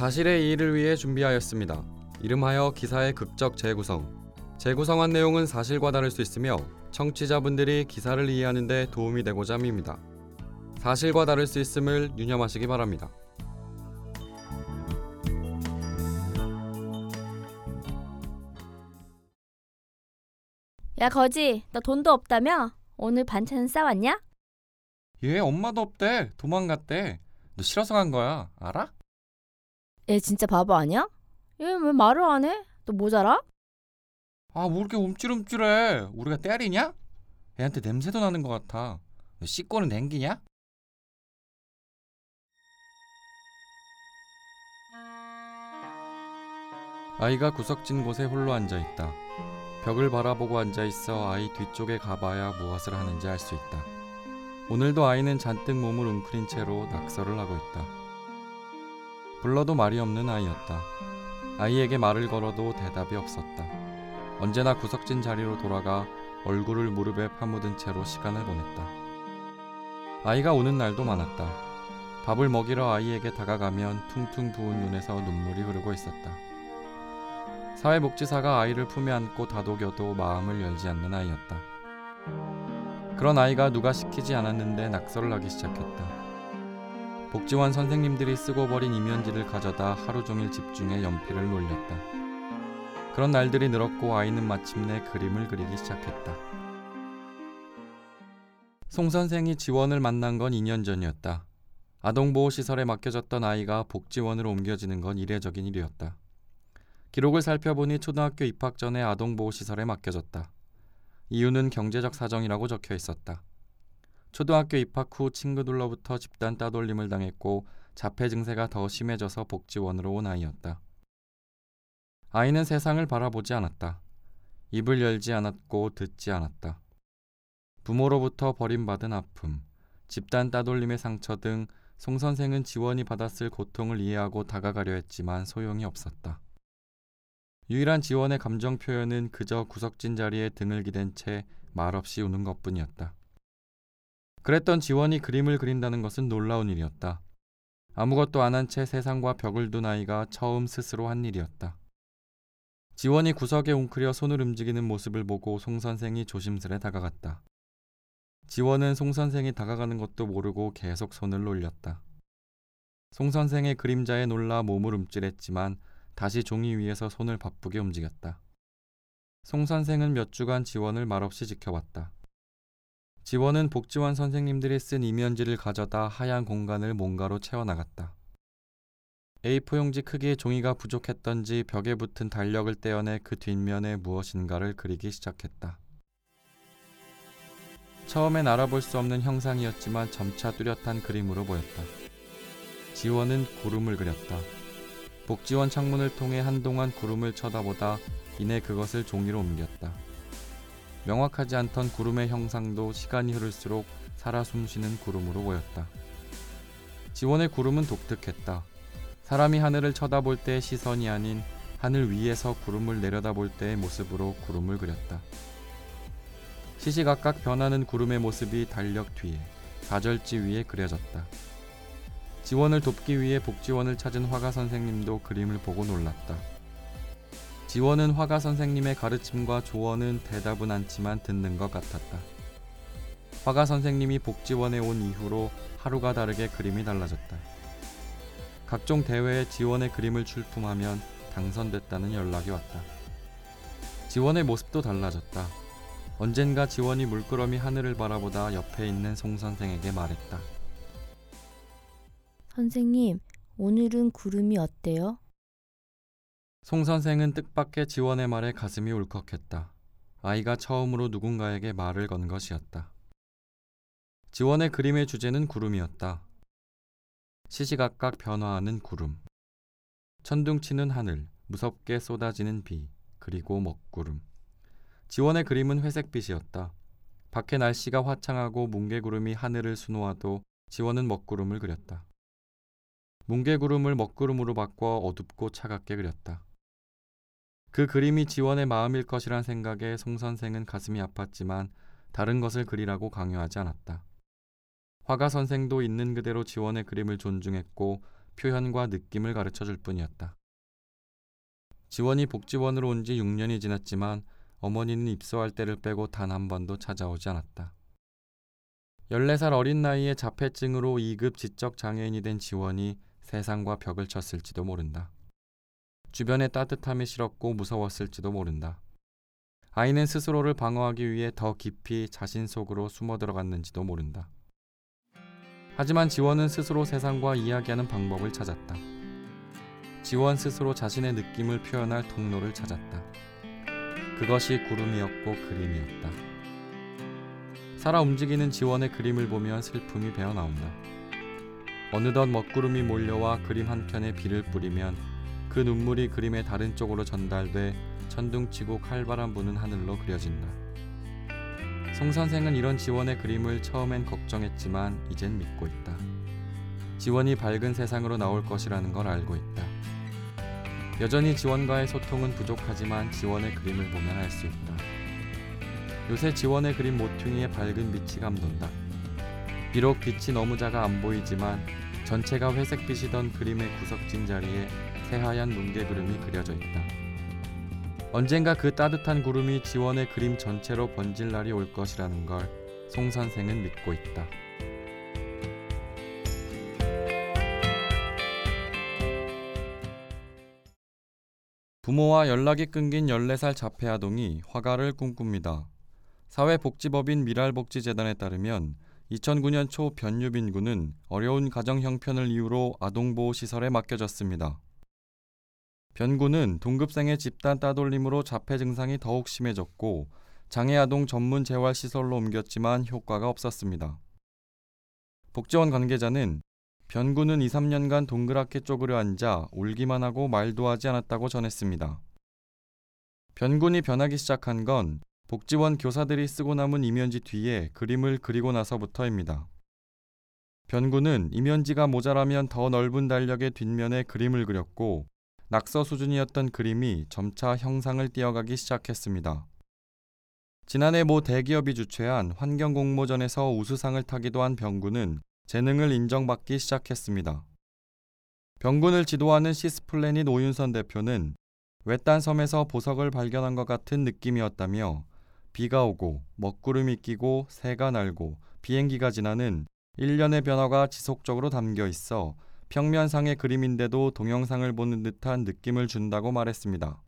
사실의 이의를 위해 준비하였습니다. 이름하여 기사의 극적 재구성. 재구성한 내용은 사실과 다를 수 있으며 청취자분들이 기사를 이해하는 데 도움이 되고자 합니다. 사실과 다를 수 있음을 유념하시기 바랍니다. 야 거지 너 돈도 없다며? 오늘 반찬 싸왔냐? 얘 엄마도 없대. 도망갔대. 너 싫어서 간 거야. 알아? 얘 진짜 바보 아니야? 얘 왜 말을 안 해? 너 모자라? 아, 뭐 이렇게 움찔움찔해. 우리가 때리냐? 애한테 냄새도 나는 것 같아. 너 씻고는 댕기냐? 아이가 구석진 곳에 홀로 앉아 있다. 벽을 바라보고 앉아 있어 아이 뒤쪽에 가봐야 무엇을 하는지 알 수 있다. 오늘도 아이는 잔뜩 몸을 웅크린 채로 낙서를 하고 있다. 불러도 말이 없는 아이였다. 아이에게 말을 걸어도 대답이 없었다. 언제나 구석진 자리로 돌아가 얼굴을 무릎에 파묻은 채로 시간을 보냈다. 아이가 우는 날도 많았다. 밥을 먹이러 아이에게 다가가면 퉁퉁 부은 눈에서 눈물이 흐르고 있었다. 사회복지사가 아이를 품에 안고 다독여도 마음을 열지 않는 아이였다. 그런 아이가 누가 시키지 않았는데 낙서를 하기 시작했다. 복지원 선생님들이 쓰고 버린 이면지를 가져다 하루 종일 집중해 연필을 놀렸다. 그런 날들이 늘었고 아이는 마침내 그림을 그리기 시작했다. 송 선생이 지원을 만난 건 2년 전이었다. 아동보호시설에 맡겨졌던 아이가 복지원으로 옮겨지는 건 이례적인 일이었다. 기록을 살펴보니 초등학교 입학 전에 아동보호시설에 맡겨졌다. 이유는 경제적 사정이라고 적혀 있었다. 초등학교 입학 후 친구들로부터 집단 따돌림을 당했고 자폐 증세가 더 심해져서 복지원으로 온 아이였다. 아이는 세상을 바라보지 않았다. 입을 열지 않았고 듣지 않았다. 부모로부터 버림받은 아픔, 집단 따돌림의 상처 등 송 선생은 지원이 받았을 고통을 이해하고 다가가려 했지만 소용이 없었다. 유일한 지원의 감정 표현은 그저 구석진 자리에 등을 기댄 채 말없이 우는 것뿐이었다. 그랬던 지원이 그림을 그린다는 것은 놀라운 일이었다. 아무것도 안 한 채 세상과 벽을 둔 아이가 처음 스스로 한 일이었다. 지원이 구석에 웅크려 손을 움직이는 모습을 보고 송 선생이 조심스레 다가갔다. 지원은 송 선생이 다가가는 것도 모르고 계속 손을 놀렸다. 송 선생의 그림자에 놀라 몸을 움찔했지만 다시 종이 위에서 손을 바쁘게 움직였다. 송 선생은 몇 주간 지원을 말없이 지켜봤다. 지원은 복지원 선생님들이 쓴 이면지를 가져다 하얀 공간을 뭔가로 채워나갔다. A4 용지 크기의 종이가 부족했던지 벽에 붙은 달력을 떼어내 그 뒷면에 무엇인가를 그리기 시작했다. 처음엔 알아볼 수 없는 형상이었지만 점차 뚜렷한 그림으로 보였다. 지원은 구름을 그렸다. 복지원 창문을 통해 한동안 구름을 쳐다보다 이내 그것을 종이로 옮겼다. 명확하지 않던 구름의 형상도 시간이 흐를수록 살아 숨쉬는 구름으로 보였다. 지원의 구름은 독특했다. 사람이 하늘을 쳐다볼 때의 시선이 아닌 하늘 위에서 구름을 내려다볼 때의 모습으로 구름을 그렸다. 시시각각 변하는 구름의 모습이 달력 뒤에 사절지 위에 그려졌다. 지원을 돕기 위해 복지원을 찾은 화가 선생님도 그림을 보고 놀랐다. 지원은 화가 선생님의 가르침과 조언은 대답은 않지만 듣는 것 같았다. 화가 선생님이 복지원에 온 이후로 하루가 다르게 그림이 달라졌다. 각종 대회에 지원의 그림을 출품하면 당선됐다는 연락이 왔다. 지원의 모습도 달라졌다. 언젠가 지원이 물끄러미 하늘을 바라보다 옆에 있는 송 선생에게 말했다. 선생님 오늘은 구름이 어때요? 송 선생은 뜻밖의 지원의 말에 가슴이 울컥했다. 아이가 처음으로 누군가에게 말을 건 것이었다. 지원의 그림의 주제는 구름이었다. 시시각각 변화하는 구름. 천둥치는 하늘, 무섭게 쏟아지는 비, 그리고 먹구름. 지원의 그림은 회색빛이었다. 밖에 날씨가 화창하고 뭉게구름이 하늘을 수놓아도 지원은 먹구름을 그렸다. 뭉게구름을 먹구름으로 바꿔 어둡고 차갑게 그렸다. 그 그림이 지원의 마음일 것이란 생각에 송 선생은 가슴이 아팠지만 다른 것을 그리라고 강요하지 않았다. 화가 선생도 있는 그대로 지원의 그림을 존중했고 표현과 느낌을 가르쳐 줄 뿐이었다. 지원이 복지원으로 온 지 6년이 지났지만 어머니는 입소할 때를 빼고 단 한 번도 찾아오지 않았다. 14살 어린 나이에 자폐증으로 2급 지적 장애인이 된 지원이 세상과 벽을 쳤을지도 모른다. 주변의 따뜻함이 싫었고 무서웠을지도 모른다. 아이는 스스로를 방어하기 위해 더 깊이 자신 속으로 숨어 들어갔는지도 모른다. 하지만 지원은 스스로 세상과 이야기하는 방법을 찾았다. 지원 스스로 자신의 느낌을 표현할 통로를 찾았다. 그것이 구름이었고 그림이었다. 살아 움직이는 지원의 그림을 보면 슬픔이 배어 나온다. 어느덧 먹구름이 몰려와 그림 한 켠에 비를 뿌리면 그 눈물이 그림의 다른 쪽으로 전달돼 천둥치고 칼바람 부는 하늘로 그려진다. 송 선생은 이런 지원의 그림을 처음엔 걱정했지만 이젠 믿고 있다. 지원이 밝은 세상으로 나올 것이라는 걸 알고 있다. 여전히 지원과의 소통은 부족하지만 지원의 그림을 보면 알 수 있다. 요새 지원의 그림 모퉁이에 밝은 빛이 감돈다. 비록 빛이 너무 작아 안 보이지만 전체가 회색빛이던 그림의 구석진 자리에 새하얀 뭉게 구름이 그려져 있다. 언젠가 그 따뜻한 구름이 지원의 그림 전체로 번질 날이 올 것이라는 걸 송 선생은 믿고 있다. 부모와 연락이 끊긴 14살 자폐 아동이 화가를 꿈꿉니다. 사회복지법인 미랄복지재단에 따르면 2009년 초 변유빈 군은 어려운 가정 형편을 이유로 아동보호시설에 맡겨졌습니다. 변군은 동급생의 집단 따돌림으로 자폐 증상이 더욱 심해졌고 장애 아동 전문 재활 시설로 옮겼지만 효과가 없었습니다. 복지원 관계자는 변군은 2, 3년간 동그랗게 쪼그려 앉아 울기만 하고 말도 하지 않았다고 전했습니다. 변군이 변하기 시작한 건 복지원 교사들이 쓰고 남은 이면지 뒤에 그림을 그리고 나서부터입니다. 변군은 이면지가 모자라면 더 넓은 달력의 뒷면에 그림을 그렸고 낙서 수준이었던 그림이 점차 형상을 띄어가기 시작했습니다. 지난해 모 대기업이 주최한 환경 공모전에서 우수상을 타기도 한 병군은 재능을 인정받기 시작했습니다. 병군을 지도하는 시스플래닛 오윤선 대표는 외딴 섬에서 보석을 발견한 것 같은 느낌이었다며 비가 오고 먹구름이 끼고 새가 날고 비행기가 지나는 일련의 변화가 지속적으로 담겨 있어 평면상의 그림인데도 동영상을 보는 듯한 느낌을 준다고 말했습니다.